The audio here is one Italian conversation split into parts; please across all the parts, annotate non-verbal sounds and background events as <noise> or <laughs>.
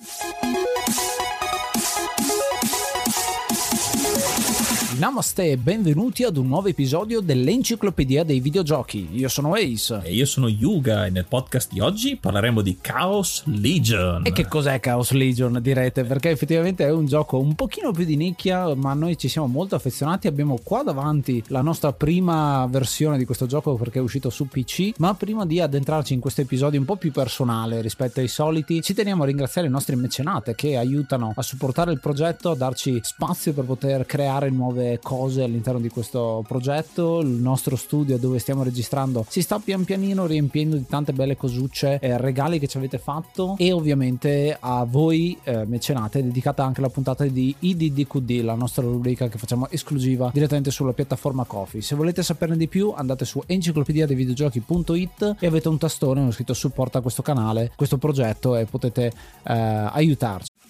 Thank you. Namaste e benvenuti ad un nuovo episodio dell'Enciclopedia dei Videogiochi. Io sono Ace. E io sono Yuga e nel podcast di oggi parleremo di Chaos Legion. E che cos'è Chaos Legion direte? Perché effettivamente è un gioco un pochino più di nicchia, ma noi ci siamo molto affezionati. Abbiamo qua davanti la nostra prima versione di questo gioco perché è uscito su PC. Ma prima di addentrarci in questo episodio un po' più personale rispetto ai soliti, ci teniamo a ringraziare i nostri mecenate che aiutano a supportare il progetto, a darci spazio per poter creare nuove cose all'interno di questo progetto. Il nostro studio dove stiamo registrando si sta pian pianino riempiendo di tante belle cosucce, eh, regali che ci avete fatto e ovviamente a voi eh, mecenate dedicata anche la puntata di IDDQD, la nostra rubrica che facciamo esclusiva direttamente sulla piattaforma Coffee. Se volete saperne di più andate su enciclopedia dei videogiochi.it e avete un tastone scritto supporta questo canale, questo progetto e potete eh, aiutarci.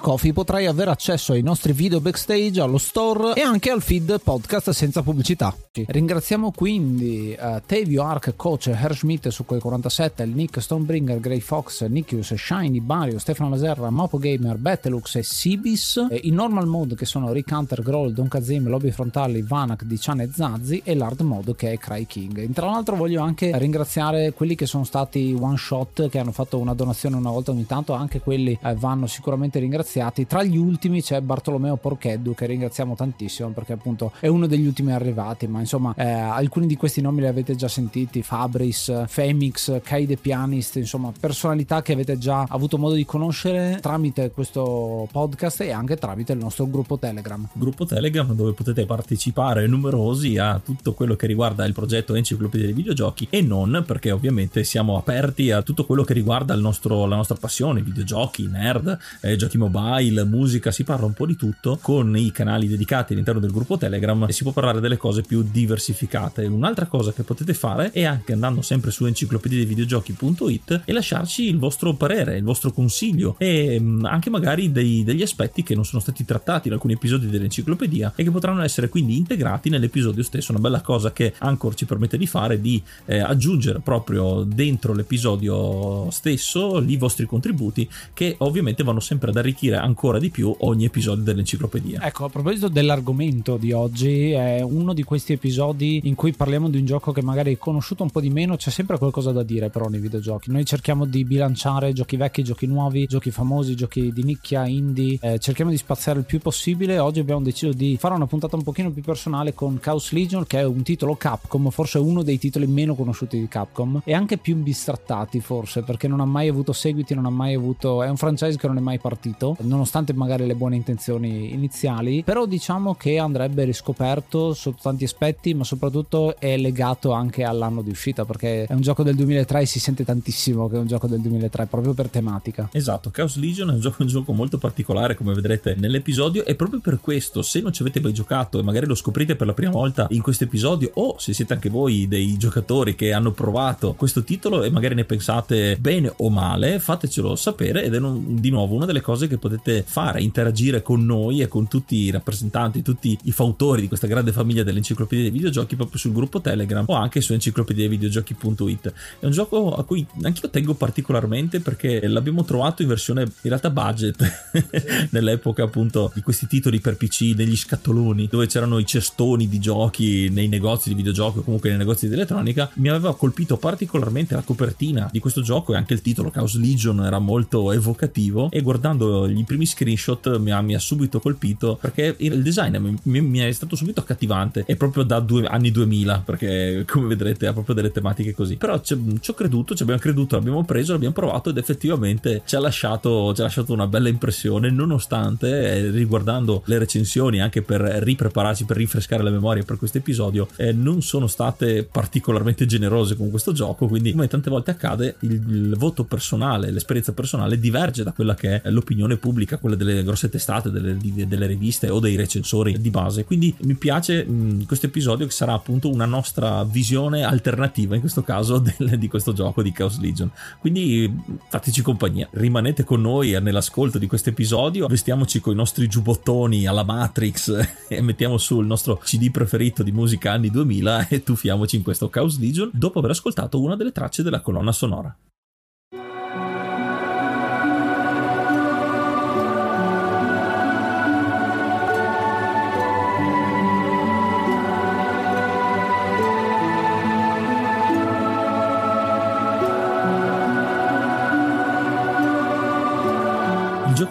Coffee potrai avere accesso ai nostri video backstage, allo store e anche al feed podcast senza pubblicità. Ringraziamo quindi uh, Tevio, Ark, Coach, Herschmidt su quei 47, il Nick, Stonebringer, Grey Fox, Nikius, Shiny, Bario, Stefano Laserra, Mopo Gamer, Bettelux e Sibis, e i normal mode che sono Rick Hunter, Groll, Don Kazim, Lobby Frontali, Vanak, Dician e Zazzi e l'hard mode che è Cry King. Tra l'altro voglio anche ringraziare quelli che sono stati one shot che hanno fatto una donazione una volta ogni tanto, anche quelli eh, vanno sicuramente ringraziati. Tra gli ultimi c'è Bartolomeo Porcheddu che ringraziamo tantissimo perché appunto è uno degli ultimi arrivati, ma insomma eh, alcuni di questi nomi li avete già sentiti, Fabris, Femix, Kai The Pianist, insomma personalità che avete già avuto modo di conoscere tramite questo podcast e anche tramite il nostro gruppo Telegram. Gruppo Telegram dove potete partecipare numerosi a tutto quello che riguarda il progetto Enciclopedia dei videogiochi e non perché ovviamente siamo aperti a tutto quello che riguarda nostro, la nostra passione, videogiochi, nerd, eh, videogiochi mobile, musica, si parla un po' di tutto con i canali dedicati all'interno del gruppo Telegram e si può parlare delle cose più diversificate. Un'altra cosa che potete fare è anche andando sempre su enciclopedia dei videogiochi.it e lasciarci il vostro parere, il vostro consiglio e mm, anche magari dei, degli aspetti che non sono stati trattati in alcuni episodi dell'enciclopedia e che potranno essere quindi integrati nell'episodio stesso. Una bella cosa che Anchor ci permette di fare è di eh, aggiungere proprio dentro l'episodio stesso i vostri contributi che ovviamente vanno sempre ad arricchire ancora di più ogni episodio dell'enciclopedia. Ecco, a proposito dell'argomento di oggi, è uno di questi episodi in cui parliamo di un gioco che magari è conosciuto un po' di meno, c'è sempre qualcosa da dire però nei videogiochi. Noi cerchiamo di bilanciare giochi vecchi, giochi nuovi, giochi famosi, giochi di nicchia, indie, eh, cerchiamo di spaziare il più possibile. Oggi abbiamo deciso di fare una puntata un pochino più personale con Chaos Legion, che è un titolo Capcom, forse uno dei titoli meno conosciuti di Capcom e anche più bistrattati forse, perché non ha mai avuto seguiti, non ha mai avuto... è un franchise che non è mai partito, nonostante magari le buone intenzioni iniziali, però diciamo che andrebbe riscoperto sotto tanti aspetti, ma soprattutto è legato anche all'anno di uscita, perché è un gioco del 2003 e si sente tantissimo che è un gioco del 2003, proprio per tematica. Esatto, Chaos Legion è un gioco, un gioco molto particolare, come vedrete nell'episodio, e proprio per questo, se non ci avete mai giocato e magari lo scoprite per la prima volta in questo episodio, o se siete anche voi dei giocatori che hanno provato questo titolo e magari ne pensate bene o male, fatecelo sapere ed è un, di nuovo una delle cose che potete fare, interagire con noi e con tutti i rappresentanti, tutti i fautori di questa grande famiglia dell'enciclopedia dei videogiochi proprio sul gruppo Telegram o anche su enciclopediavideogiochi.it. È un gioco a cui anch'io tengo particolarmente perché l'abbiamo trovato in versione in realtà budget <laughs> nell'epoca appunto di questi titoli per PC, degli scatoloni dove c'erano i cestoni di giochi nei negozi di videogiochi o comunque nei negozi di elettronica. Mi aveva colpito particolarmente la copertina di questo gioco e anche il titolo Chaos Legion era molto evocativo e guardando i primi screenshot mi ha, mi ha subito colpito perché il design mi, mi, è stato subito accattivante. È proprio da due, anni 2000 perché come vedrete ha proprio delle tematiche così. Però ci ho creduto ci abbiamo creduto l'abbiamo preso l'abbiamo provato ed effettivamente ci ha lasciato, ci ha lasciato una bella impressione nonostante eh, riguardando le recensioni anche per riprepararci per rinfrescare la memoria per questo episodio eh, non sono state particolarmente generose con questo gioco quindi come tante volte accade il, il voto personale l'esperienza personale diverge da quella che è l'opinione pubblica quella delle grosse testate delle, delle riviste o dei recensori di base. Quindi mi piace mh, questo episodio che sarà appunto una nostra visione alternativa in questo caso <laughs> del, di questo gioco di Chaos Legion. Quindi fateci compagnia. Rimanete con noi nell'ascolto di questo episodio. Vestiamoci con i nostri giubbottoni alla Matrix <laughs> e mettiamo il nostro cd preferito di musica anni 2000 e tuffiamoci in questo Chaos Legion dopo aver ascoltato una delle tracce della colonna sonora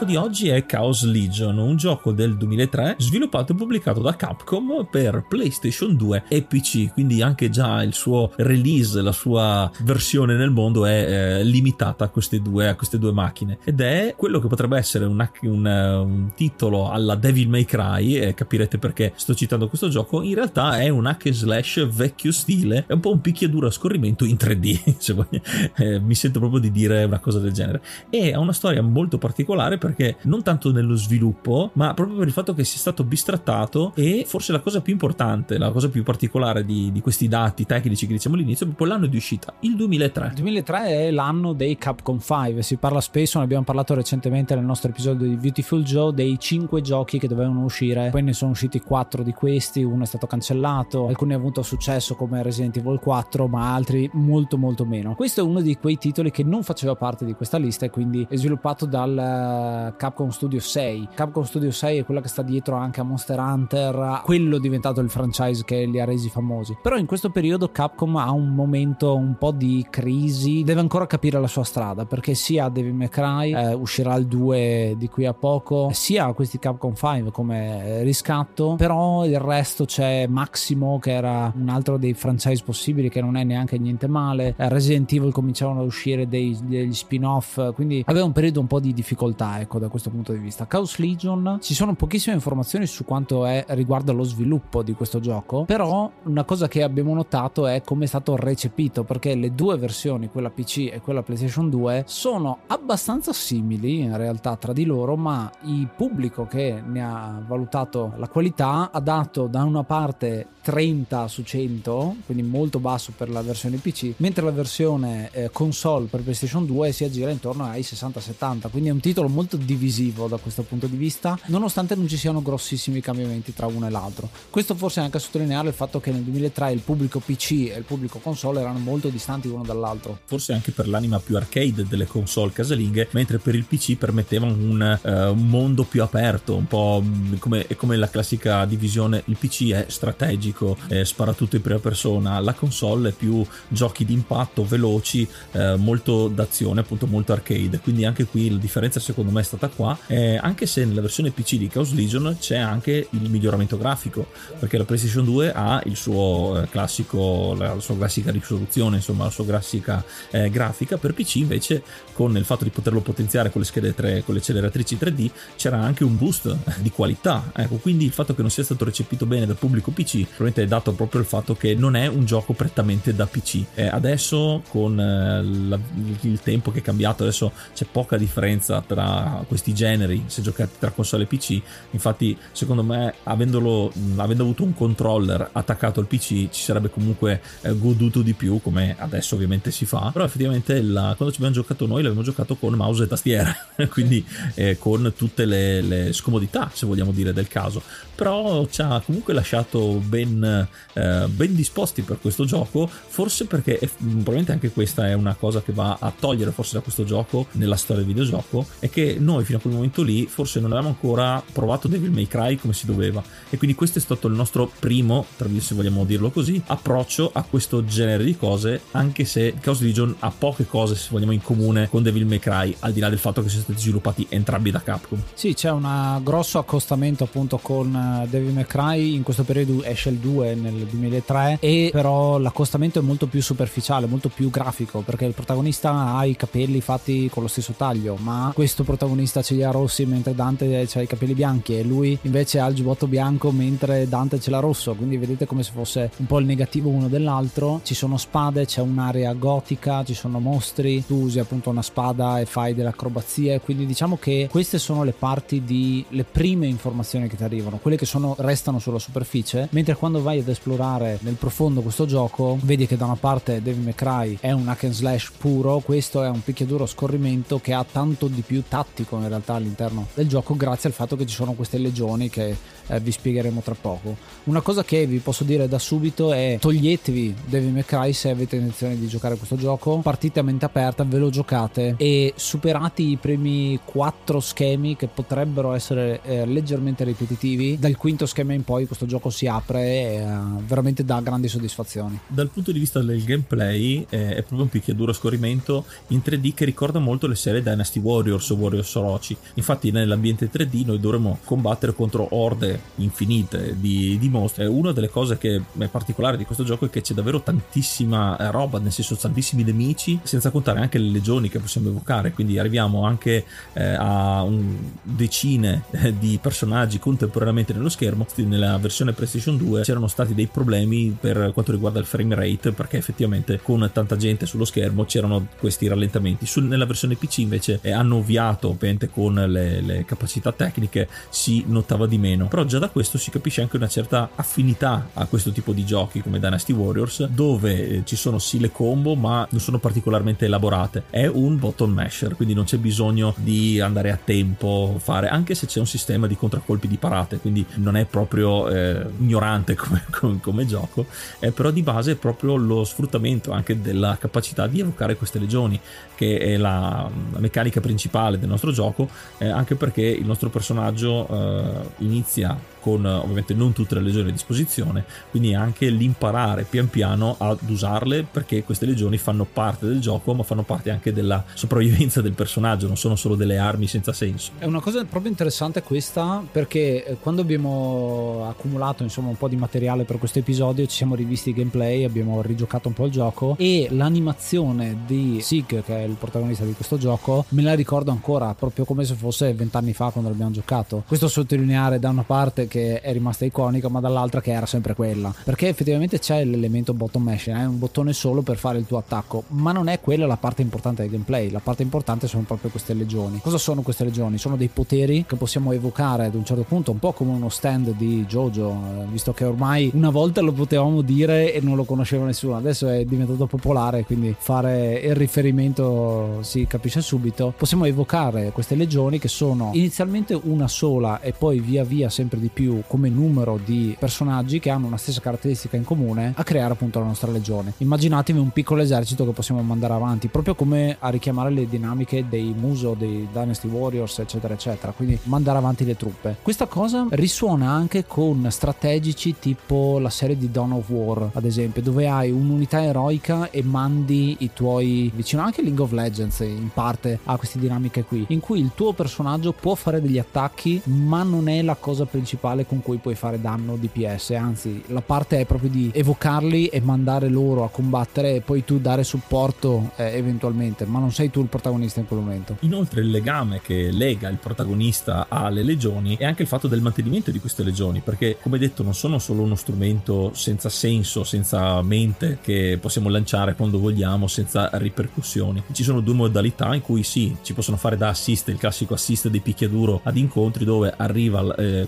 gioco di oggi è Chaos Legion, un gioco del 2003 sviluppato e pubblicato da Capcom per PlayStation 2 e PC, quindi anche già il suo release, la sua versione nel mondo è eh, limitata a queste, due, a queste due macchine. Ed è quello che potrebbe essere un, un, un titolo alla Devil May Cry e capirete perché sto citando questo gioco, in realtà è un hack slash vecchio stile, è un po' un picchiaduro a scorrimento in 3D, <laughs> se voglio, eh, mi sento proprio di dire una cosa del genere. E ha una storia molto particolare perché non tanto nello sviluppo, ma proprio per il fatto che sia stato bistrattato e forse la cosa più importante, la cosa più particolare di, di questi dati tecnici che diciamo all'inizio è proprio l'anno di uscita, il 2003. Il 2003 è l'anno dei Capcom 5, si parla spesso, ne abbiamo parlato recentemente nel nostro episodio di Beautiful Joe, dei 5 giochi che dovevano uscire, poi ne sono usciti 4 di questi, uno è stato cancellato, alcuni hanno avuto successo come Resident Evil 4, ma altri molto molto meno. Questo è uno di quei titoli che non faceva parte di questa lista e quindi è sviluppato dal Capcom Studio 6. Capcom Studio 6 è quella che sta dietro anche a Monster Hunter, quello è diventato il franchise che li ha resi famosi. Però in questo periodo Capcom ha un momento un po' di crisi, deve ancora capire la sua strada perché sia Devil May Cry eh, uscirà il 2 di qui a poco, sia questi Capcom 5 come riscatto, però il resto c'è Maximo che era un altro dei franchise possibili che non è neanche niente male, Resident Evil cominciavano a uscire dei, degli spin-off, quindi aveva un periodo un po' di difficoltà ecco da questo punto di vista. Chaos Legion ci sono pochissime informazioni su quanto è riguarda lo sviluppo di questo gioco, però una cosa che abbiamo notato è come è stato recepito perché le due versioni, quella PC e quella PlayStation 2, sono abbastanza simili in realtà tra di loro, ma il pubblico che ne ha valutato la qualità ha dato da una parte 30 su 100, quindi molto basso per la versione PC, mentre la versione eh, console per PlayStation 2 si aggira intorno ai 60-70, quindi è un titolo molto divisivo da questo punto di vista, nonostante non ci siano grossissimi cambiamenti tra uno e l'altro. Questo forse anche a sottolineare il fatto che nel 2003 il pubblico PC e il pubblico console erano molto distanti uno dall'altro. Forse anche per l'anima più arcade delle console casalinghe, mentre per il PC permettevano un, uh, un mondo più aperto, un po' come, come la classica divisione, il PC è strategico strategico, eh, spara tutto in prima persona, la console è più giochi di impatto, veloci, eh, molto d'azione, appunto molto arcade, quindi anche qui la differenza secondo me è stata qua, eh, anche se nella versione PC di Chaos Legion c'è anche il miglioramento grafico, perché la PlayStation 2 ha il suo eh, classico, la sua classica risoluzione, insomma la sua classica eh, grafica, per PC invece con il fatto di poterlo potenziare con le schede 3, con le acceleratrici 3D, c'era anche un boost di qualità, ecco, quindi il fatto che non sia stato recepito bene dal pubblico PC probabilmente è dato proprio il fatto che non è un gioco prettamente da PC. Eh, adesso con eh, la, il tempo che è cambiato, adesso c'è poca differenza tra questi generi se giocati tra console e PC. Infatti, secondo me, avendolo, avendo avuto un controller attaccato al PC, ci sarebbe comunque eh, goduto di più, come adesso ovviamente si fa. Però effettivamente la, quando ci abbiamo giocato noi l'abbiamo giocato con mouse e tastiera, <laughs> quindi eh, con tutte le, le scomodità, se vogliamo dire, del caso. Però ci ha comunque lasciato ben eh, ben disposti per questo gioco, forse perché è, probabilmente anche questa è una cosa che va a togliere forse da questo gioco nella storia del videogioco, è che noi fino a quel momento lì forse non avevamo ancora provato Devil May Cry come si doveva e quindi questo è stato il nostro primo, se vogliamo dirlo così, approccio a questo genere di cose, anche se Chaos Legion ha poche cose se vogliamo in comune con Devil May Cry, al di là del fatto che siano stati sviluppati entrambi da Capcom. Sì, c'è un grosso accostamento appunto con eh, Devil May Cry, in questo periodo esce il 2 nel 2003 e però l'accostamento è molto più superficiale, molto più grafico perché il protagonista ha i capelli fatti con lo stesso taglio, ma questo protagonista ce li ha rossi mentre Dante ha i capelli bianchi e lui invece ha il giubbotto bianco mentre Dante ce l'ha rosso, quindi vedete come se fosse un po' il negativo uno dell'altro. Ci sono spade, c'è un'area gotica, ci sono mostri, tu usi appunto una spada e fai delle acrobazie, quindi diciamo che queste sono le parti di le prime informazioni che ti arrivano, quelle che sono restano sulla superficie, mentre quando vai ad esplorare nel profondo questo gioco, vedi che da una parte Devil May Cry è un hack and slash puro, questo è un picchiaduro scorrimento che ha tanto di più tattico in realtà all'interno del gioco grazie al fatto che ci sono queste legioni che eh, vi spiegheremo tra poco. Una cosa che vi posso dire da subito è toglietevi Devil May Cry se avete intenzione di giocare questo gioco, partite a mente aperta, ve lo giocate e superati i primi quattro schemi che potrebbero essere eh, leggermente ripetitivi, dal quinto schema in poi questo gioco si apre e uh, veramente dà grandi soddisfazioni. Dal punto di vista del gameplay eh, è proprio un picchiaduro scorrimento in 3D che ricorda molto le serie Dynasty Warriors o Warriors Orochi. Infatti nell'ambiente 3D noi dovremo combattere contro orde infinite di, di mostri. Una delle cose che è particolare di questo gioco è che c'è davvero tantissima eh, roba, nel senso tantissimi nemici, senza contare anche le legioni che possiamo evocare. Quindi arriviamo anche eh, a un decine eh, di personaggi contemporaneamente nello schermo. Nella versione PlayStation 2 c'erano stati dei problemi per quanto riguarda il frame rate perché effettivamente con tanta gente sullo schermo c'erano questi rallentamenti Su, nella versione PC invece eh, hanno ovviato ovviamente con le, le, capacità tecniche si notava di meno però già da questo si capisce anche una certa affinità a questo tipo di giochi come Dynasty Warriors dove eh, ci sono sì le combo ma non sono particolarmente elaborate. È un button masher quindi non c'è bisogno di andare a tempo fare anche se c'è un sistema di contraccolpi di parate quindi non è proprio eh, ignorante <laughs> come, come, come gioco, eh, però di base è proprio lo sfruttamento anche della capacità di evocare queste legioni, che è la, la meccanica principale del nostro gioco, eh, anche perché il nostro personaggio eh, inizia con ovviamente non tutte le legioni a disposizione, quindi anche l'imparare pian piano ad usarle perché queste legioni fanno parte del gioco, ma fanno parte anche della sopravvivenza del personaggio, non sono solo delle armi senza senso. È una cosa proprio interessante questa perché eh, quando abbiamo accumulato insomma un po' di materiale per questo episodio ci siamo rivisti i gameplay, abbiamo rigiocato un po' il gioco e l'animazione di Sig che è il protagonista di questo gioco me la ricordo ancora, proprio come se fosse vent'anni fa quando l'abbiamo giocato. Questo sottolineare da una parte che è rimasta iconica, ma dall'altra che era sempre quella. Perché effettivamente c'è l'elemento bottom mashing, è un bottone solo per fare il tuo attacco, ma non è quella la parte importante del gameplay. La parte importante sono proprio queste legioni. Cosa sono queste legioni? Sono dei poteri che possiamo evocare ad un certo punto, un po' come uno stand di JoJo, eh, visto che ormai una volta lo potevamo dire e non lo conosceva nessuno, adesso è diventato popolare, quindi fare il riferimento si capisce subito. Possiamo evocare queste legioni che sono inizialmente una sola e poi via via sempre di più come numero di personaggi che hanno una stessa caratteristica in comune a creare appunto la nostra legione. Immaginatevi un piccolo esercito che possiamo mandare avanti, proprio come a richiamare le dinamiche dei Muso, dei Dynasty Warriors, eccetera, eccetera. Quindi mandare avanti le truppe. Questa cosa risuona anche con strategici tipo la serie di Dawn of War, ad esempio, dove hai un'unità eroica e mandi i tuoi vicino anche League of Legends in parte ha queste dinamiche qui, in cui il tuo personaggio può fare degli attacchi, ma non è la cosa principale con cui puoi fare danno DPS, anzi, la parte è proprio di evocarli e mandare loro a combattere e poi tu dare supporto eh, eventualmente, ma non sei tu il protagonista in quel momento. Inoltre il legame che lega il protagonista alle legioni è anche il fatto del mantenimento di queste legioni, perché come detto non sono solo uno strumento senza senso, senza mente che possiamo lanciare quando vogliamo senza ripercussioni. Ci sono due modalità in cui sì, ci possono fare da assist, il classico assist dei picchiaduro ad incontri dove arriva, eh,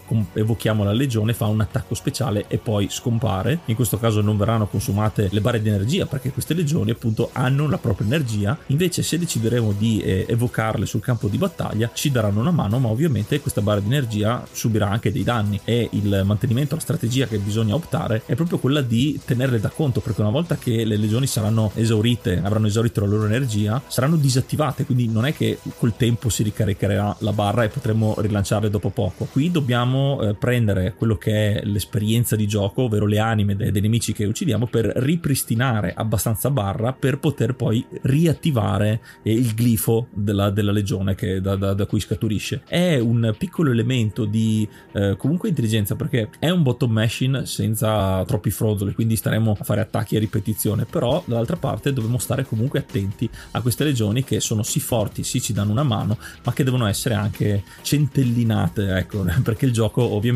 evochiamo la legione, fa un attacco speciale e poi scompare. In questo caso non verranno consumate le barre di energia perché queste legioni appunto hanno la propria energia. Invece se decideremo di eh, evocarle sul campo di battaglia ci daranno una mano, ma ovviamente questa barra di energia subirà anche dei danni e il mantenimento, la strategia che bisogna optare è proprio quella di tenerle da conto perché una volta che le legioni saranno esaurite, avranno esaurito la loro energia, saranno disattivate, quindi non è che col tempo si ricaricherà la barra e potremo rilanciarle dopo poco. Qui dobbiamo eh, prendere quello che è l'esperienza di gioco, ovvero le anime dei, dei nemici che uccidiamo, per ripristinare abbastanza barra per poter poi riattivare eh, il glifo della, della legione che, da, da, da, cui scaturisce. È un piccolo elemento di eh, comunque intelligenza perché è un bottom machine senza troppi frozzoli, quindi staremo a fare attacchi a ripetizione, però dall'altra parte dobbiamo stare comunque attenti a queste legioni che sono sì forti, sì ci danno una mano, ma che devono essere anche centellinate, ecco, <laughs> perché il gioco ovviamente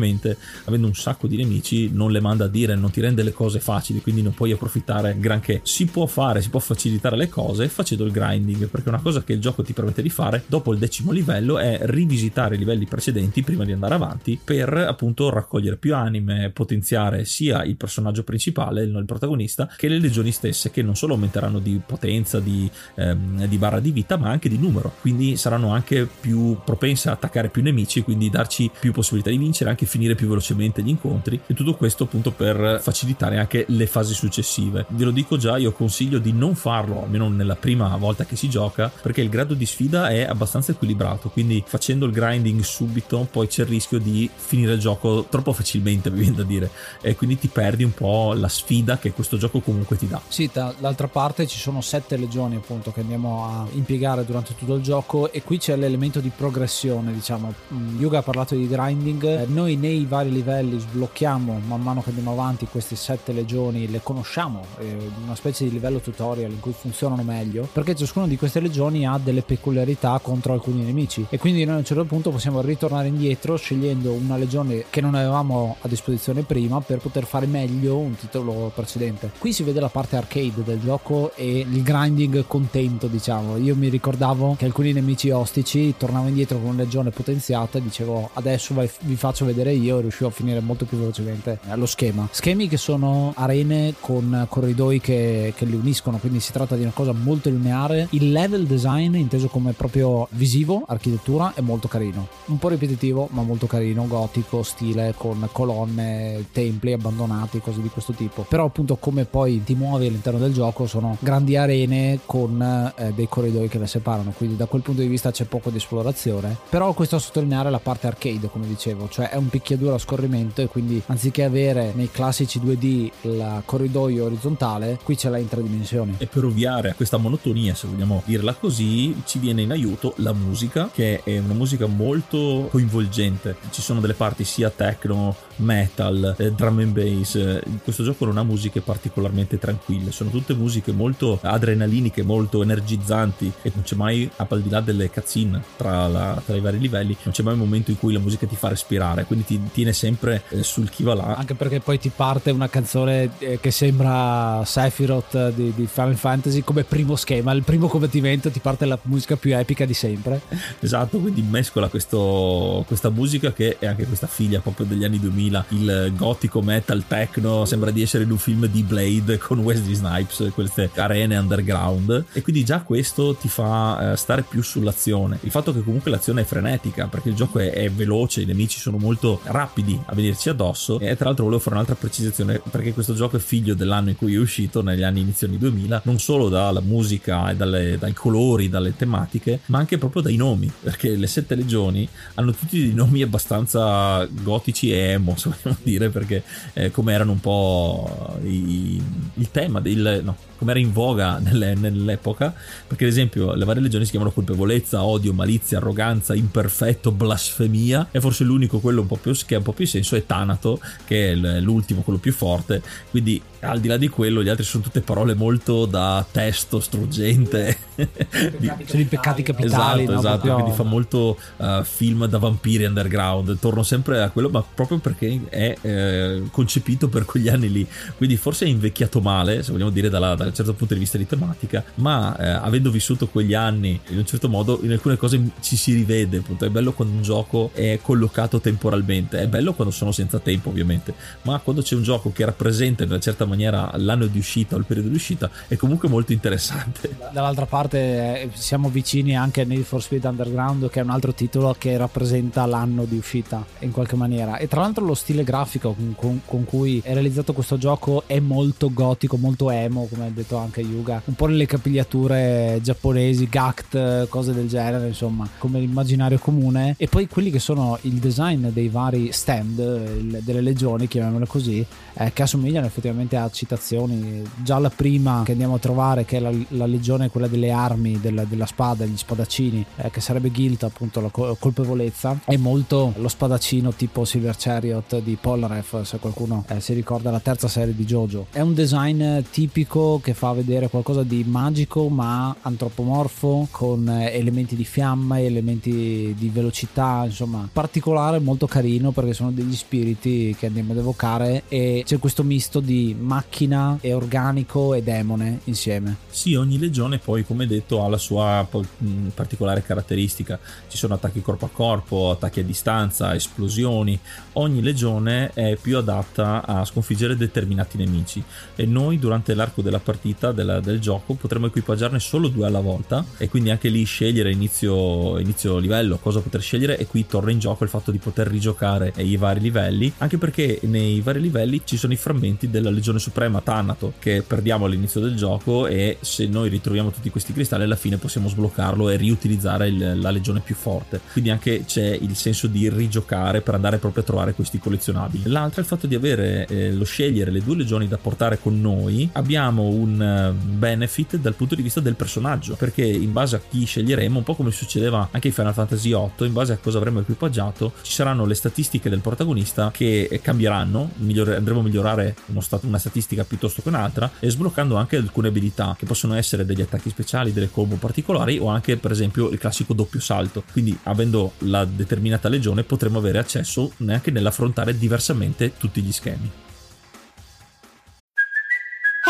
avendo un sacco di nemici non le manda a dire, non ti rende le cose facili, quindi non puoi approfittare granché. Si può fare, si può facilitare le cose facendo il grinding, perché una cosa che il gioco ti permette di fare dopo il decimo livello è rivisitare i livelli precedenti prima di andare avanti per appunto raccogliere più anime, potenziare sia il personaggio principale, il protagonista, che le legioni stesse che non solo aumenteranno di potenza, di, ehm, di barra di vita, ma anche di numero. Quindi saranno anche più propense a attaccare più nemici, quindi darci più possibilità di vincere, anche finire più velocemente gli incontri. E tutto questo appunto per facilitare anche le fasi successive. Ve lo dico già, io consiglio di non farlo, almeno nella prima volta che si gioca, perché il grado di sfida è abbastanza equilibrato. Quindi facendo il grinding subito, poi c'è il rischio di finire il gioco troppo facilmente, <laughs> mi viene da dire. E quindi ti perdi un po' la sfida che questo gioco comunque ti dà. Sì, dall'altra parte ci sono sette legioni appunto che andiamo a impiegare durante tutto il gioco e qui c'è l'elemento di progressione, diciamo. Mm, Yuga ha parlato di grinding, eh, noi nei vari livelli sblocchiamo man mano che andiamo avanti queste sette legioni, le conosciamo, eh, una specie di livello tutorial in cui funzionano meglio, perché ciascuna di queste legioni ha delle peculiarità contro alcuni nemici e quindi noi a un certo punto possiamo ritornare indietro scegliendo una legione che non avevamo a disposizione prima per poter fare meglio un titolo precedente. Qui si vede la parte arcade del gioco e il grinding contento, diciamo. Io mi ricordavo che alcuni nemici ostici tornavo indietro con una legione potenziata e dicevo adesso vai, vi faccio vedere io e riuscivo a finire molto più velocemente lo schema. Schemi che sono arene con corridoi che, che li uniscono, quindi si tratta di una cosa molto lineare. Il level design, inteso come proprio visivo, architettura, è molto carino. Un po' ripetitivo, ma molto carino, gotico, stile, con colonne, templi abbandonati, cose di questo tipo. Però appunto come poi ti muovi all'interno del gioco sono grandi arene con eh, dei corridoi che le separano, quindi da quel punto di vista c'è poco di esplorazione. Però questo a sottolineare la parte arcade, come dicevo, cioè è un picchiaduro a scorrimento e quindi anziché avere nei classici 2D il corridoio orizzontale, qui ce l'hai in tre dimensioni. E per ovviare a questa monotonia, se vogliamo dirla così, ci viene in aiuto la musica, che è una musica molto coinvolgente. Ci sono delle parti sia techno, metal, eh, drum and bass. Questo gioco non ha musiche particolarmente tranquille, sono tutte musiche molto adrenaliniche, molto energizzanti e non c'è mai, al di là delle cutscene tra, la, tra, i vari livelli non c'è mai un momento in cui la musica ti fa respirare quindi ti tiene sempre eh, sul chi va là. Anche perché poi ti parte una canzone eh, che sembra Sephiroth di, di, Final Fantasy come primo schema il primo combattimento ti parte la musica più epica di sempre. Esatto quindi mescola questo, questa musica che è anche questa figlia proprio degli anni 2000 il gotico metal techno sembra di essere in un film di Blade con Wesley Snipes queste arene underground. E quindi già questo ti fa eh, stare più sull'azione. Il fatto che comunque l'azione è frenetica perché il gioco è, è veloce i nemici sono molto rapidi a venirci addosso. E tra l'altro volevo fare un'altra precisazione perché questo gioco è figlio dell'anno in cui è uscito negli anni inizio anni 2000 non solo dalla musica e dalle, dai colori dalle tematiche ma anche proprio dai nomi perché le sette legioni hanno tutti dei nomi abbastanza gotici e emo <laughs> se vogliamo dire perché eh, come erano un po' i, il tema del no come era in voga nelle, nell'epoca, perché ad esempio le varie legioni si chiamano colpevolezza, odio, malizia, arroganza, imperfetto, blasfemia, e forse l'unico quello un po' più, che ha un po' più senso è Tanato, che è l'ultimo, quello più forte, quindi al di là di quello gli altri sono tutte parole molto da testo struggente. <laughs> Sono i peccati capitali esatto no? esatto Proprio... quindi fa molto uh, film da vampiri underground. Torno sempre a quello ma proprio perché è eh, concepito per quegli anni lì. Quindi forse è invecchiato male se vogliamo dire dalla, da un certo punto di vista di tematica ma eh, avendo vissuto quegli anni in un certo modo in alcune cose ci si rivede. Appunto è bello quando un gioco è collocato temporalmente. È bello quando sono senza tempo ovviamente. Ma quando c'è un gioco che rappresenta in una certa maniera l'anno di uscita o il periodo di uscita è comunque molto interessante. Dall'altra parte eh, siamo vicini anche a Need for Speed Underground che è un altro titolo che rappresenta l'anno di uscita in qualche maniera. E tra l'altro lo stile grafico con, con, con cui è realizzato questo gioco è molto gotico, molto emo come ha detto anche Yuga, un po' nelle capigliature giapponesi, gact, cose del genere insomma come l'immaginario comune. E poi quelli che sono il design dei vari stand il, delle legioni chiamiamole così eh, che assomigliano effettivamente a citazioni. Già la prima che andiamo a trovare, che è la, la legione, quella delle armi, della, della spada, gli spadaccini, eh, che sarebbe Guilt, appunto la colpevolezza, è molto lo spadaccino tipo Silver Chariot di Polnareff, se qualcuno eh, si ricorda la terza serie di JoJo. È un design tipico che fa vedere qualcosa di magico ma antropomorfo, con eh, elementi di fiamma, elementi di velocità, insomma, particolare, molto carino perché sono degli spiriti che andiamo ad evocare e c'è questo misto di macchina e organico e demone insieme. Sì, ogni legione poi, come detto, ha la sua particolare caratteristica. Ci sono attacchi corpo a corpo, attacchi a distanza, esplosioni. Ogni legione è più adatta a sconfiggere determinati nemici e noi durante l'arco della partita della, del gioco potremo equipaggiarne solo due alla volta e quindi anche lì scegliere inizio, inizio livello cosa poter scegliere e qui torna in gioco il fatto di poter rigiocare i vari livelli anche perché nei vari livelli ci sono i frammenti della Legione Suprema Thanato che perdiamo all'inizio del gioco e se noi ritroviamo tutti questi cristalli alla fine possiamo sbloccarlo e riutilizzare il, la legione più forte. Quindi anche c'è il senso di rigiocare per andare proprio a trovare questi collezionabili. L'altro è il fatto di avere eh, lo scegliere le due legioni da portare con noi. Abbiamo un uh, benefit dal punto di vista del personaggio perché in base a chi sceglieremo, un po' come succedeva anche in Final Fantasy VIII, in base a cosa avremo equipaggiato, ci saranno le statistiche del protagonista che cambieranno, migliore, andremo a migliorare stat- una statistica piuttosto che un'altra e sbloccando anche alcune abilità che possono essere degli attacchi speciali, delle combo particolari o anche per esempio il classico doppio salto. Quindi avendo la determinata legione potremo avere accesso neanche nell'affrontare diversamente tutti gli schemi.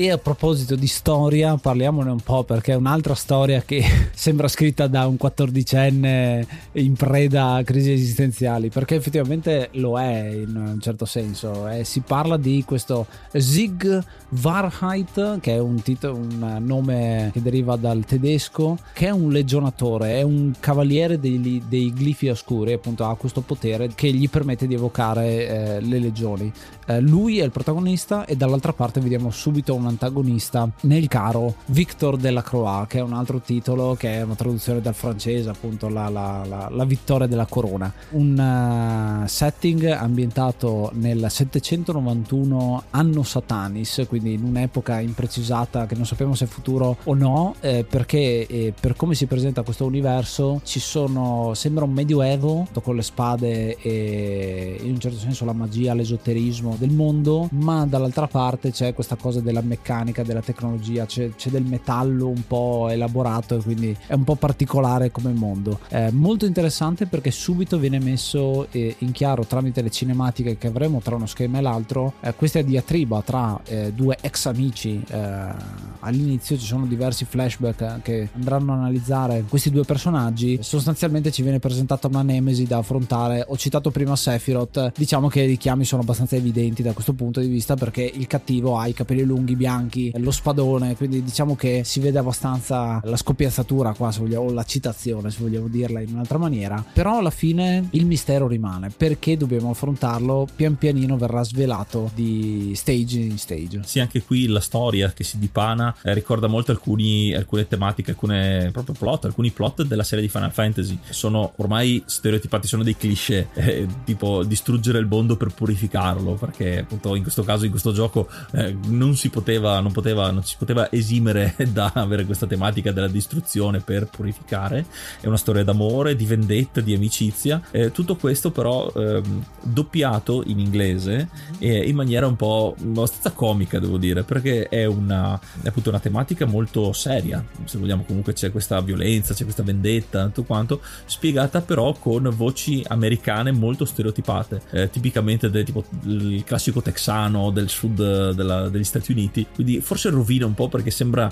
E a proposito di storia, parliamone un po' perché è un'altra storia che <laughs> sembra scritta da un quattordicenne in preda a crisi esistenziali, perché effettivamente lo è in un certo senso. Eh, si parla di questo Zig Varheit, che è un, titolo, un nome che deriva dal tedesco, che è un legionatore, è un cavaliere dei, dei glifi oscuri, appunto ha questo potere che gli permette di evocare eh, le legioni. Eh, lui è il protagonista e dall'altra parte vediamo subito un antagonista nel caro Victor de la Croix che è un altro titolo che è una traduzione dal francese appunto la, la, la, la vittoria della corona. Un uh, setting ambientato nel 791 anno satanis quindi in un'epoca imprecisata che non sappiamo se è futuro o no eh, perché eh, per come si presenta questo universo ci sono sembra un medioevo con le spade e in un certo senso la magia l'esoterismo del mondo ma dall'altra parte c'è questa cosa della meccanica della tecnologia, c'è, c'è, del metallo un po' elaborato e quindi è un po' particolare come mondo. È molto interessante perché subito viene messo eh, in chiaro tramite le cinematiche che avremo tra uno schema e l'altro eh, questa diatriba tra eh, due ex amici. Eh, all'inizio ci sono diversi flashback che andranno a analizzare questi due personaggi. Sostanzialmente ci viene presentata una nemesi da affrontare. Ho citato prima Sephiroth, diciamo che i richiami sono abbastanza evidenti da questo punto di vista perché il cattivo ha i capelli lunghi bianchi, lo spadone, quindi diciamo che si vede abbastanza la scoppiazzatura qua, se vogliamo, o la citazione, se vogliamo dirla in un'altra maniera. Però alla fine il mistero rimane, perché dobbiamo affrontarlo? Pian pianino verrà svelato di stage in stage. Sì, anche qui la storia che si dipana eh, ricorda molto alcuni, alcune tematiche, alcune proprio plot, alcuni plot della serie di Final Fantasy. Sono ormai stereotipati, sono dei cliché, <laughs> eh, tipo distruggere il mondo per purificarlo, perché appunto in questo caso, in questo gioco, eh, non si poteva non, poteva, non si poteva esimere <laughs> da avere questa tematica della distruzione per purificare. È una storia d'amore, di vendetta, di amicizia. Eh, tutto questo però ehm, doppiato in inglese in maniera un po' abbastanza comica, devo dire, perché è, una, è appunto una tematica molto seria. Se vogliamo, comunque c'è questa violenza, c'è questa vendetta, tutto quanto, spiegata però con voci americane molto stereotipate, eh, tipicamente del tipo il classico texano del sud della, degli Stati Uniti. Quindi forse rovina un po' perché sembra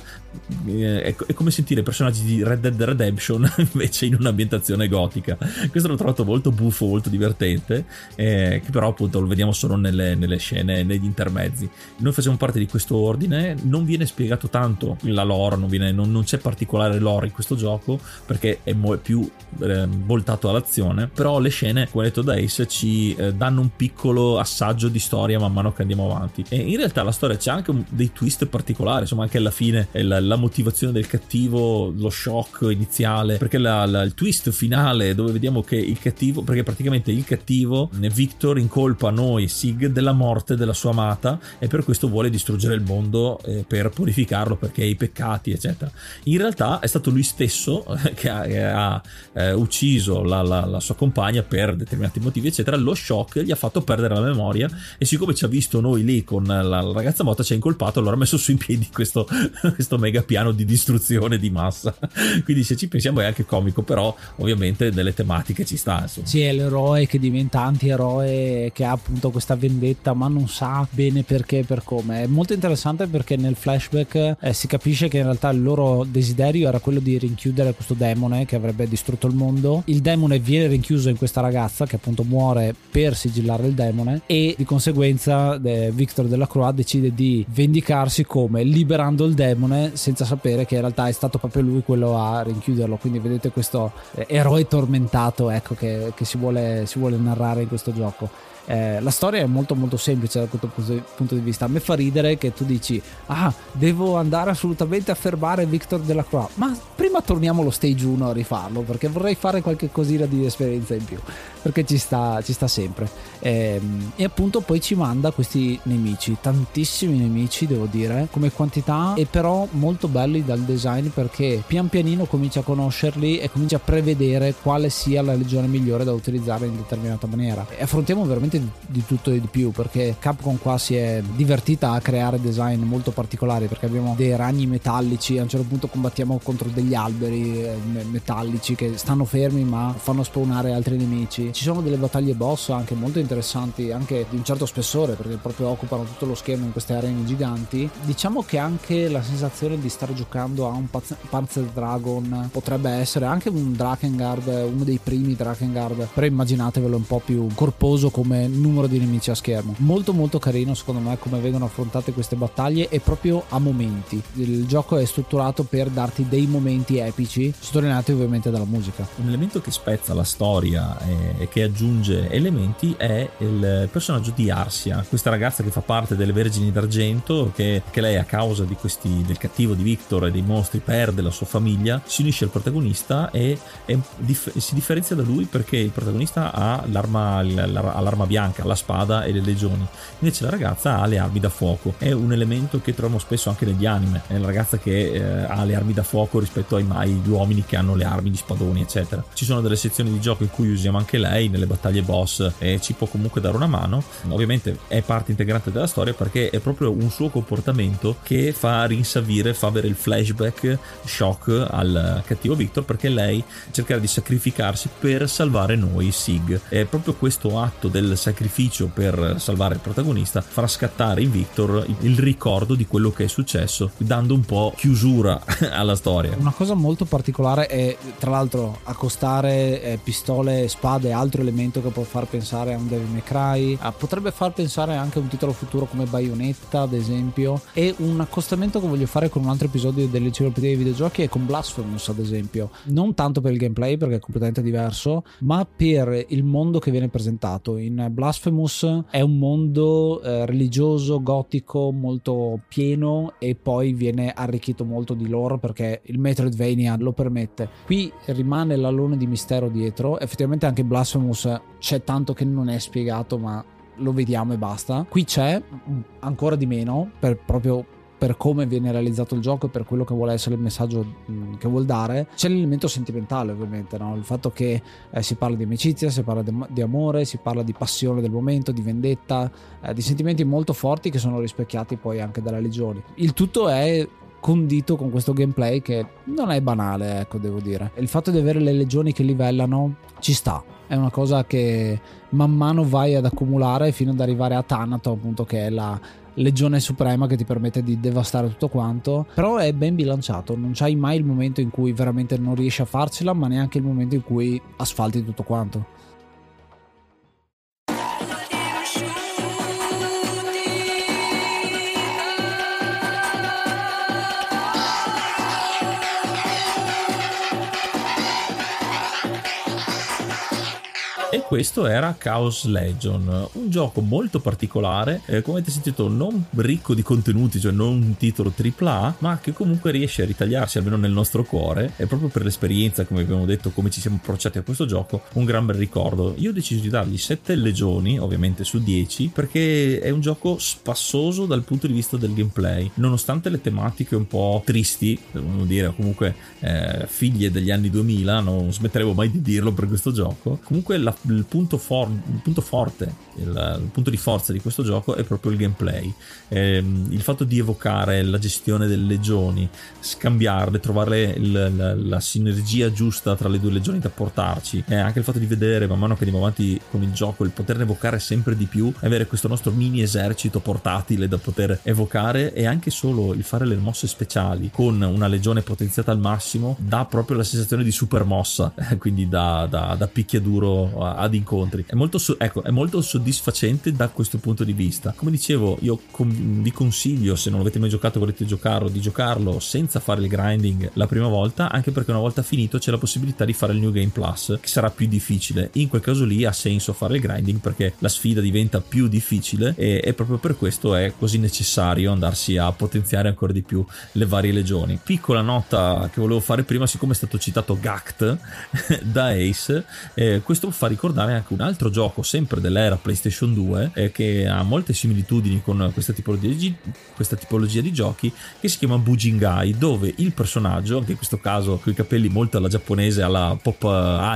eh, è, è, come sentire personaggi di Red Dead Redemption <laughs> invece in un'ambientazione gotica. Questo l'ho trovato molto buffo molto divertente eh, che però appunto lo vediamo solo nelle, nelle, scene negli intermezzi. Noi facciamo parte di questo ordine non viene spiegato tanto la lore non, viene, non, non c'è particolare lore in questo gioco perché è mo- più eh, voltato all'azione però le scene come detto da Ace ci eh, danno un piccolo assaggio di storia man mano che andiamo avanti e in realtà la storia c'è anche dei dei twist particolari, insomma anche alla fine la, la motivazione del cattivo, lo shock iniziale, perché la, la, il twist finale dove vediamo che il cattivo, perché praticamente il cattivo, Victor, incolpa noi, Sig, della morte della sua amata e per questo vuole distruggere il mondo eh, per purificarlo perché i peccati, eccetera. In realtà è stato lui stesso che ha, che ha eh, ucciso la, la, sua compagna per determinati motivi, eccetera. Lo shock gli ha fatto perdere la memoria e siccome ci ha visto noi lì con la, ragazza morta ci ha incolpato allora ha messo su in piedi questo, <laughs> questo mega piano di distruzione di massa. <laughs> Quindi se ci pensiamo è anche comico, però ovviamente delle tematiche ci sta. Insomma. Sì, è l'eroe che diventa antieroe, che ha appunto questa vendetta, ma non sa bene perché e per come. È molto interessante perché nel flashback eh, si capisce che in realtà il loro desiderio era quello di rinchiudere questo demone che avrebbe distrutto il mondo. Il demone viene rinchiuso in questa ragazza che appunto muore per sigillare il demone e di conseguenza eh, Victor della Croix decide di vendicarsi come liberando il demone senza sapere che in realtà è stato proprio lui quello a rinchiuderlo. Quindi vedete questo eh, eroe tormentato ecco che, che si, vuole, si vuole narrare in questo gioco Eh, la storia è molto molto semplice da questo punto di- vista. A me fa ridere che tu dici, ah, devo andare assolutamente a fermare Victor Delacroix, ma prima torniamo allo stage 1 a rifarlo perché vorrei fare qualche cosina di esperienza in più, perché ci sta, ci sta sempre. Ehm, e appunto poi ci manda questi nemici, tantissimi nemici devo dire, come quantità, e però molto belli dal design perché pian pianino comincia a conoscerli e comincia a prevedere quale sia la legione migliore da utilizzare in determinata maniera. E affrontiamo veramente di, di tutto e di più perché Capcom qua si è divertita a creare design molto particolari perché abbiamo dei ragni metallici, a un certo punto combattiamo contro degli alberi eh, me- metallici che stanno fermi ma fanno spawnare altri nemici. Ci sono delle battaglie boss anche molto interessanti, anche di un certo spessore perché proprio occupano tutto lo schermo in queste arene giganti. Diciamo che anche la sensazione di stare giocando a un Paz- Panzer Dragon potrebbe essere anche un Drakengard, uno dei primi Drakengard, però immaginatevelo un po' più corposo come numero di nemici a schermo. Molto molto carino secondo me come vengono affrontate queste battaglie e proprio a momenti. Il gioco è strutturato per darti dei momenti epici, sottolineati ovviamente dalla musica. Un elemento che spezza la storia e, e che aggiunge elementi è il personaggio di Arsia, questa ragazza che fa parte delle Vergini d'Argento, che, che lei a causa questi, del cattivo di Victor e dei mostri perde la sua famiglia, si unisce al protagonista e, e dif- si differenzia da lui perché il protagonista ha l'arma, l'arma bianca, la spada e le legioni, invece la ragazza ha le armi da fuoco. È un elemento che troviamo spesso anche negli anime, è la ragazza che eh, ha le armi da fuoco rispetto ai, agli uomini che hanno le armi di spadoni, eccetera. Ci sono delle sezioni di gioco in cui usiamo anche lei nelle battaglie boss e ci può comunque dare una mano. Ovviamente è parte integrante della storia perché è proprio un suo comportamento che fa rinsavire, fa avere il flashback shock al cattivo Victor perché lei cercherà di sacrificarsi per salvare noi Sig. È proprio questo atto del sacrificio per salvare il protagonista farà scattare in Victor il ricordo di quello che è successo, dando un po' chiusura <laughs> alla storia. Una cosa molto particolare è, tra l'altro, accostare eh, pistole, spade, altro elemento che può far pensare a un Devil May Cry. Ah, potrebbe far pensare anche a un titolo futuro come Bayonetta, ad esempio. E un accostamento che voglio fare con un altro episodio dell'enciclopedia dei videogiochi è con Blasphemous, ad esempio. Non tanto per il gameplay, perché è completamente diverso, ma per il mondo che viene presentato. In Blasphemous è un mondo eh, religioso, gotico, molto pieno e poi viene arricchito molto di lore perché il Metroidvania lo permette. Qui rimane l'alone di mistero dietro. Effettivamente anche Blasphemous c'è tanto che non è spiegato, ma lo vediamo e basta. Qui c'è ancora di meno per proprio per come viene realizzato il gioco e per quello che vuole essere il messaggio mh, che vuol dare. C'è l'elemento sentimentale, ovviamente, no? il fatto che eh, si parla di amicizia, si parla di, di amore, si parla di passione del momento, di vendetta, eh, di sentimenti molto forti che sono rispecchiati poi anche dalle legioni. Il tutto è condito con questo gameplay che non è banale, ecco, devo dire. Il fatto di avere le legioni che livellano ci sta. È una cosa che man mano vai ad accumulare fino ad arrivare a Thanato, appunto, che è la legione suprema che ti permette di devastare tutto quanto. Però è ben bilanciato, non c'hai mai il momento in cui veramente non riesci a farcela, ma neanche il momento in cui asfalti tutto quanto. Questo era Chaos Legion, un gioco molto particolare, eh, come avete sentito non ricco di contenuti, cioè non un titolo AAA, ma che comunque riesce a ritagliarsi almeno nel nostro cuore e proprio per l'esperienza, come abbiamo detto, come ci siamo approcciati a questo gioco, un gran bel ricordo. Io ho deciso di dargli 7 legioni, ovviamente su 10, perché è un gioco spassoso dal punto di vista del gameplay, nonostante le tematiche un po' tristi, devo dire, comunque eh, figlie degli anni 2000, non smetteremo mai di dirlo per questo gioco. Comunque la il punto, for- il punto forte, il, il, punto di forza di questo gioco è proprio il gameplay. Eh, il fatto di evocare la gestione delle legioni, scambiarle, trovare il, la, la, sinergia giusta tra le due legioni da portarci, e anche il fatto di vedere man mano che andiamo avanti con il gioco, il poterne evocare sempre di più, avere questo nostro mini esercito portatile da poter evocare e anche solo il fare le mosse speciali con una legione potenziata al massimo dà proprio la sensazione di super mossa, <laughs> quindi da, da, da picchiaduro a ad incontri. È molto, ecco, è molto soddisfacente da questo punto di vista. Come dicevo, io com- vi consiglio, se non avete mai giocato e volete giocarlo, di giocarlo senza fare il grinding la prima volta, anche perché una volta finito c'è la possibilità di fare il New Game Plus, che sarà più difficile. In quel caso lì ha senso fare il grinding perché la sfida diventa più difficile e, e proprio per questo è così necessario andarsi a potenziare ancora di più le varie legioni. Piccola nota che volevo fare prima, siccome è stato citato Gact <laughs> da Ace, eh, questo fa ricordare anche un altro gioco, sempre dell'era PlayStation 2, eh, che ha molte similitudini con questa tipologia, di, questa tipologia di giochi, che si chiama Bujingai, dove il personaggio, anche in questo caso con i capelli molto alla giapponese, alla pop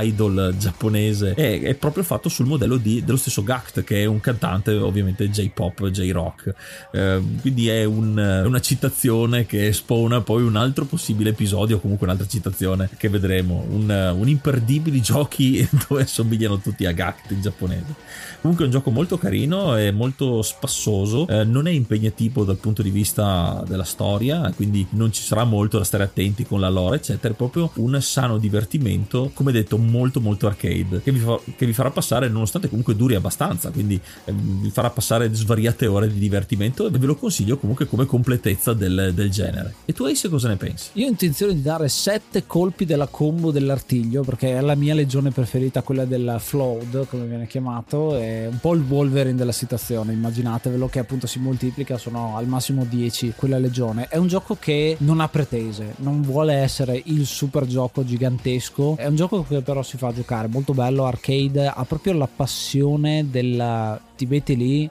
idol giapponese, è, è proprio fatto sul modello di, dello stesso Gact, che è un cantante ovviamente J-pop, J-rock. Eh, quindi è un, una citazione che spona poi un altro possibile episodio, o comunque un'altra citazione che vedremo. Un, un imperdibili giochi <laughs> dove somigliano tutti a Gact in giapponese. Comunque è un gioco molto carino e molto spassoso, eh, non è impegnativo dal punto di vista della storia, quindi non ci sarà molto da stare attenti con la lore, eccetera. È proprio un sano divertimento, come detto, molto molto arcade, che vi, fa, che vi farà passare, nonostante comunque duri abbastanza, quindi eh, vi farà passare svariate ore di divertimento e ve lo consiglio comunque come completezza del, del genere. E tu Ace cosa ne pensi? Io ho intenzione di dare 7 colpi della combo dell'artiglio perché è la mia legione preferita, quella della Flood, come viene chiamato, è un po' il Wolverine della situazione, immaginatevelo che appunto si moltiplica, sono al massimo 10 quella legione. È un gioco che non ha pretese, non vuole essere il super gioco gigantesco, è un gioco che però si fa giocare, molto bello, arcade, ha proprio la passione del ti metti lì,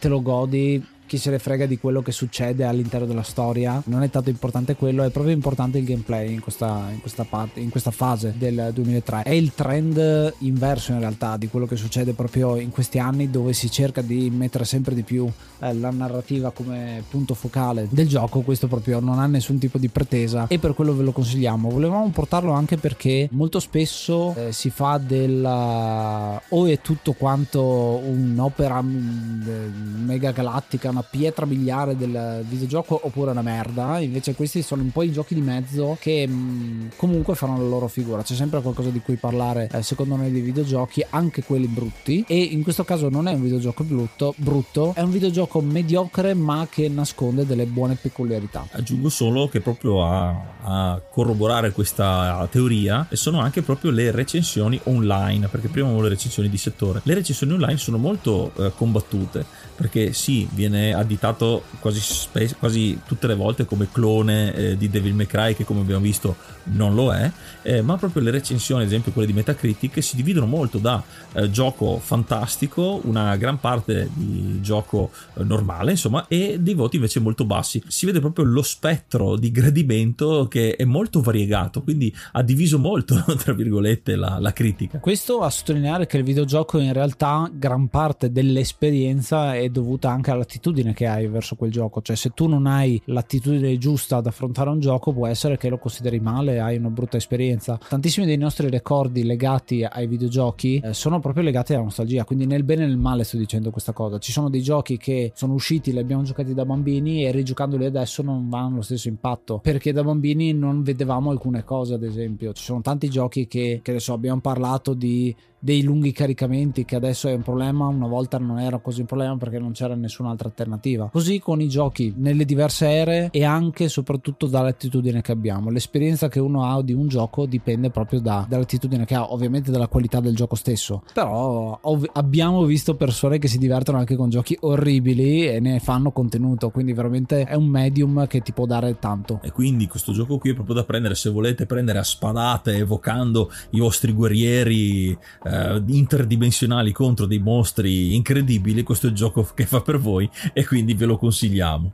te lo godi, chi se ne frega di quello che succede all'interno della storia. Non è tanto importante quello, è proprio importante il gameplay in questa, in questa, parte, in questa fase del 2003. È il trend inverso in realtà di quello che succede proprio in questi anni dove si cerca di mettere sempre di più eh, la narrativa come punto focale del gioco. Questo proprio non ha nessun tipo di pretesa e per quello ve lo consigliamo. Volevamo portarlo anche perché molto spesso eh, si fa della o è tutto quanto un'opera mm, mega galattica, una pietra miliare del videogioco oppure una merda. Invece questi sono un po' i giochi di mezzo che mh, comunque fanno la loro figura. C'è sempre qualcosa di cui parlare, eh, secondo me, dei videogiochi, anche quelli brutti. E in questo caso non è un videogioco brutto, brutto, è un videogioco mediocre ma che nasconde delle buone peculiarità. Aggiungo solo che proprio a, a corroborare questa teoria sono anche proprio le recensioni online, perché prima avevo le recensioni di settore. Le recensioni online sono molto eh, combattute perché sì, viene additato quasi, spe- quasi tutte le volte come clone eh, di Devil May Cry, che come abbiamo visto non lo è, eh, ma proprio le recensioni, ad esempio quelle di Metacritic, si dividono molto da eh, gioco fantastico, una gran parte di gioco eh, normale, insomma, e dei voti invece molto bassi. Si vede proprio lo spettro di gradimento che è molto variegato, quindi ha diviso molto, <laughs> tra virgolette, la, la critica. Questo a sottolineare che il videogioco in realtà gran parte dell'esperienza è dovuta anche all'attitudine che hai verso quel gioco, cioè se tu non hai l'attitudine giusta ad affrontare un gioco può essere che lo consideri male, hai una brutta esperienza. Tantissimi dei nostri ricordi legati ai videogiochi eh, sono proprio legati alla nostalgia, quindi nel bene e nel male sto dicendo questa cosa. Ci sono dei giochi che sono usciti, li abbiamo giocati da bambini e rigiocandoli adesso non vanno lo stesso impatto, perché da bambini non vedevamo alcune cose, ad esempio. Ci sono tanti giochi che, che adesso abbiamo parlato di dei lunghi caricamenti che adesso è un problema, una volta non era così un problema perché non c'era nessun'altra alternativa. Così con i giochi nelle diverse ere e anche e soprattutto dall'attitudine che abbiamo. L'esperienza che uno ha di un gioco dipende proprio da, dall'attitudine che ha, ovviamente dalla qualità del gioco stesso. Però ov- abbiamo visto persone che si divertono anche con giochi orribili e ne fanno contenuto, quindi veramente è un medium che ti può dare tanto. E quindi questo gioco qui è proprio da prendere se volete prendere a spadate evocando i vostri guerrieri eh, interdimensionali contro dei mostri incredibili, questo è il gioco che fa per voi e quindi ve lo consigliamo.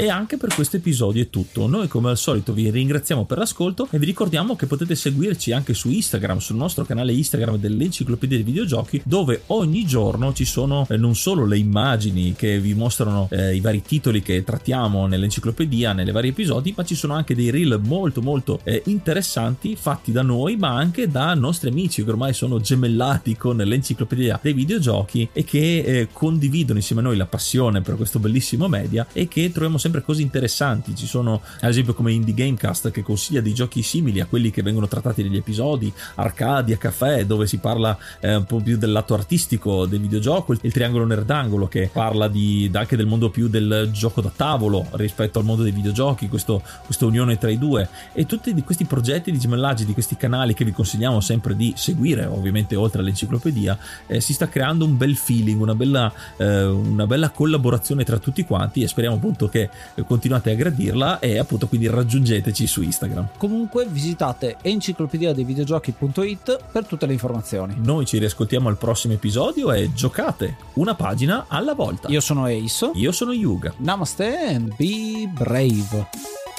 E anche per questo episodio è tutto. Noi come al solito vi ringraziamo per l'ascolto e vi ricordiamo che potete seguirci anche su Instagram, sul nostro canale Instagram dell'Enciclopedia dei Videogiochi, dove ogni giorno ci sono eh, non solo le immagini che vi mostrano eh, i vari titoli che trattiamo nell'enciclopedia, nelle vari episodi, ma ci sono anche dei reel molto molto eh, interessanti fatti da noi, ma anche da nostri amici che ormai sono gemellati con l'Enciclopedia dei Videogiochi e che eh, condividono insieme a noi la passione per questo bellissimo media e che troviamo sempre sempre cose interessanti. Ci sono, ad esempio, come Indie Gamecast che consiglia dei giochi simili a quelli che vengono trattati negli episodi, Arcadia Caffè, dove si parla eh, un po' più del lato artistico del videogioco, il Triangolo Nerdangolo che parla di, anche del mondo più del gioco da tavolo rispetto al mondo dei videogiochi, questo, questa unione tra i due. E tutti questi progetti di gemellaggio, di questi canali che vi consigliamo sempre di seguire, ovviamente oltre all'enciclopedia, eh, si sta creando un bel feeling, una bella, eh, una bella collaborazione tra tutti quanti e speriamo appunto che continuate a gradirla e appunto quindi raggiungeteci su Instagram. Comunque visitate enciclopedia dei videogiochi.it per tutte le informazioni. Noi ci riascoltiamo al prossimo episodio e giocate una pagina alla volta. Io sono Ace. Io sono Yuga. Namaste and be brave.